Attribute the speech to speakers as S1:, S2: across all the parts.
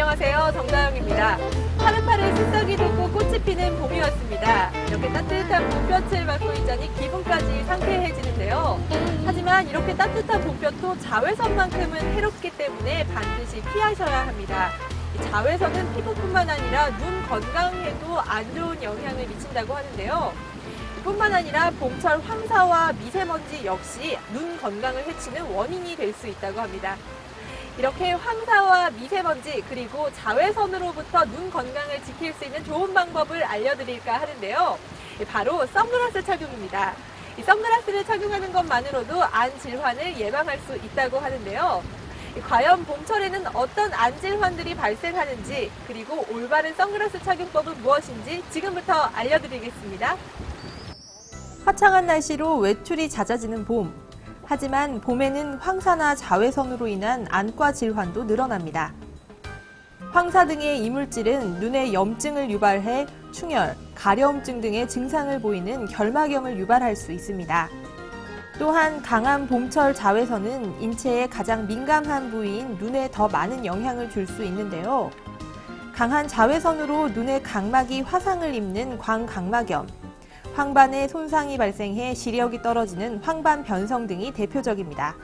S1: 안녕하세요. 정다영입니다. 파릇파릇 새싹이 돋고 꽃이 피는 봄이 왔습니다. 이렇게 따뜻한 봄볕을 맞고 있자니 기분까지 상쾌해지는데요. 하지만 이렇게 따뜻한 봄볕도 자외선만큼은 해롭기 때문에 반드시 피하셔야 합니다. 이 자외선은 피부뿐만 아니라 눈 건강에도 안 좋은 영향을 미친다고 하는데요. 뿐만 아니라 봄철 황사와 미세먼지 역시 눈 건강을 해치는 원인이 될 수 있다고 합니다. 이렇게 황사와 미세먼지 그리고 자외선으로부터 눈 건강을 지킬 수 있는 좋은 방법을 알려드릴까 하는데요. 바로 선글라스 착용입니다. 이 선글라스를 착용하는 것만으로도 안 질환을 예방할 수 있다고 하는데요. 과연 봄철에는 어떤 안 질환들이 발생하는지 그리고 올바른 선글라스 착용법은 무엇인지 지금부터 알려드리겠습니다. 화창한 날씨로 외출이 잦아지는 봄. 하지만 봄에는 황사나 자외선으로 인한 안과 질환도 늘어납니다. 황사 등의 이물질은 눈에 염증을 유발해 충혈, 가려움증 등의 증상을 보이는 결막염을 유발할 수 있습니다. 또한 강한 봄철 자외선은 인체의 가장 민감한 부위인 눈에 더 많은 영향을 줄 수 있는데요. 강한 자외선으로 눈의 각막이 화상을 입는 광각막염, 황반에 손상이 발생해 시력이 떨어지는 황반 변성 등이 대표적입니다.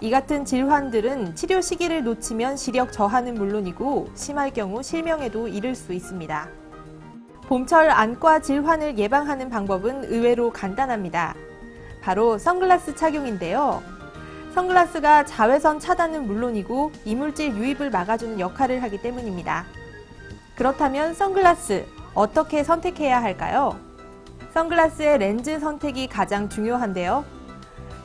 S1: 이 같은 질환들은 치료 시기를 놓치면 시력 저하는 물론이고 심할 경우 실명에도 이를 수 있습니다. 봄철 안과 질환을 예방하는 방법은 의외로 간단합니다. 바로 선글라스 착용인데요. 선글라스가 자외선 차단은 물론이고 이물질 유입을 막아주는 역할을 하기 때문입니다. 그렇다면 선글라스 어떻게 선택해야 할까요? 선글라스의 렌즈 선택이 가장 중요한데요.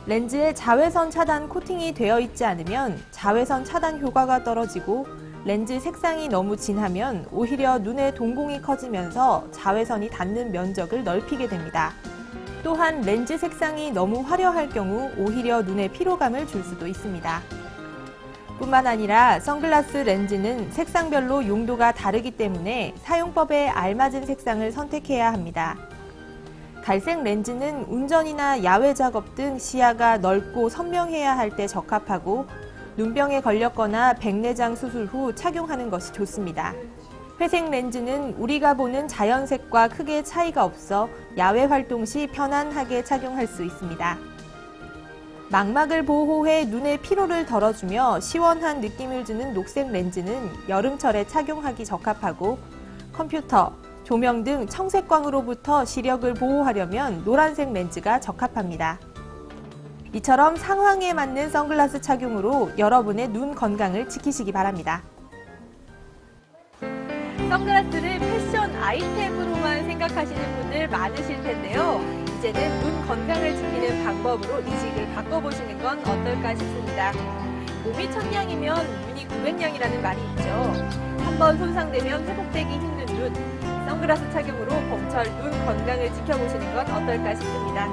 S1: 렌즈에 자외선 차단 코팅이 되어 있지 않으면 자외선 차단 효과가 떨어지고 렌즈 색상이 너무 진하면 오히려 눈의 동공이 커지면서 자외선이 닿는 면적을 넓히게 됩니다. 또한 렌즈 색상이 너무 화려할 경우 오히려 눈에 피로감을 줄 수도 있습니다. 뿐만 아니라 선글라스 렌즈는 색상별로 용도가 다르기 때문에 사용법에 알맞은 색상을 선택해야 합니다. 갈색 렌즈는 운전이나 야외 작업 등 시야가 넓고 선명해야 할 때 적합하고 눈병에 걸렸거나 백내장 수술 후 착용하는 것이 좋습니다. 회색 렌즈는 우리가 보는 자연색과 크게 차이가 없어 야외 활동 시 편안하게 착용할 수 있습니다. 망막을 보호해 눈의 피로를 덜어주며 시원한 느낌을 주는 녹색 렌즈는 여름철에 착용하기 적합하고 컴퓨터, 조명 등 청색광으로부터 시력을 보호하려면 노란색 렌즈가 적합합니다. 이처럼 상황에 맞는 선글라스 착용으로 여러분의 눈 건강을 지키시기 바랍니다. 선글라스를 패션 아이템으로만 생각하시는 분들 많으실 텐데요. 이제는 눈 건강을 지키는 방법으로 인식을 바꿔보시는 건 어떨까 싶습니다. 몸이 천냥이면 구백냥이라는 말이 있죠. 한번 손상되면 회복되기 힘든 눈. 선글라스 착용으로 봄철 눈 건강을 지켜보시는 건 어떨까 싶습니다.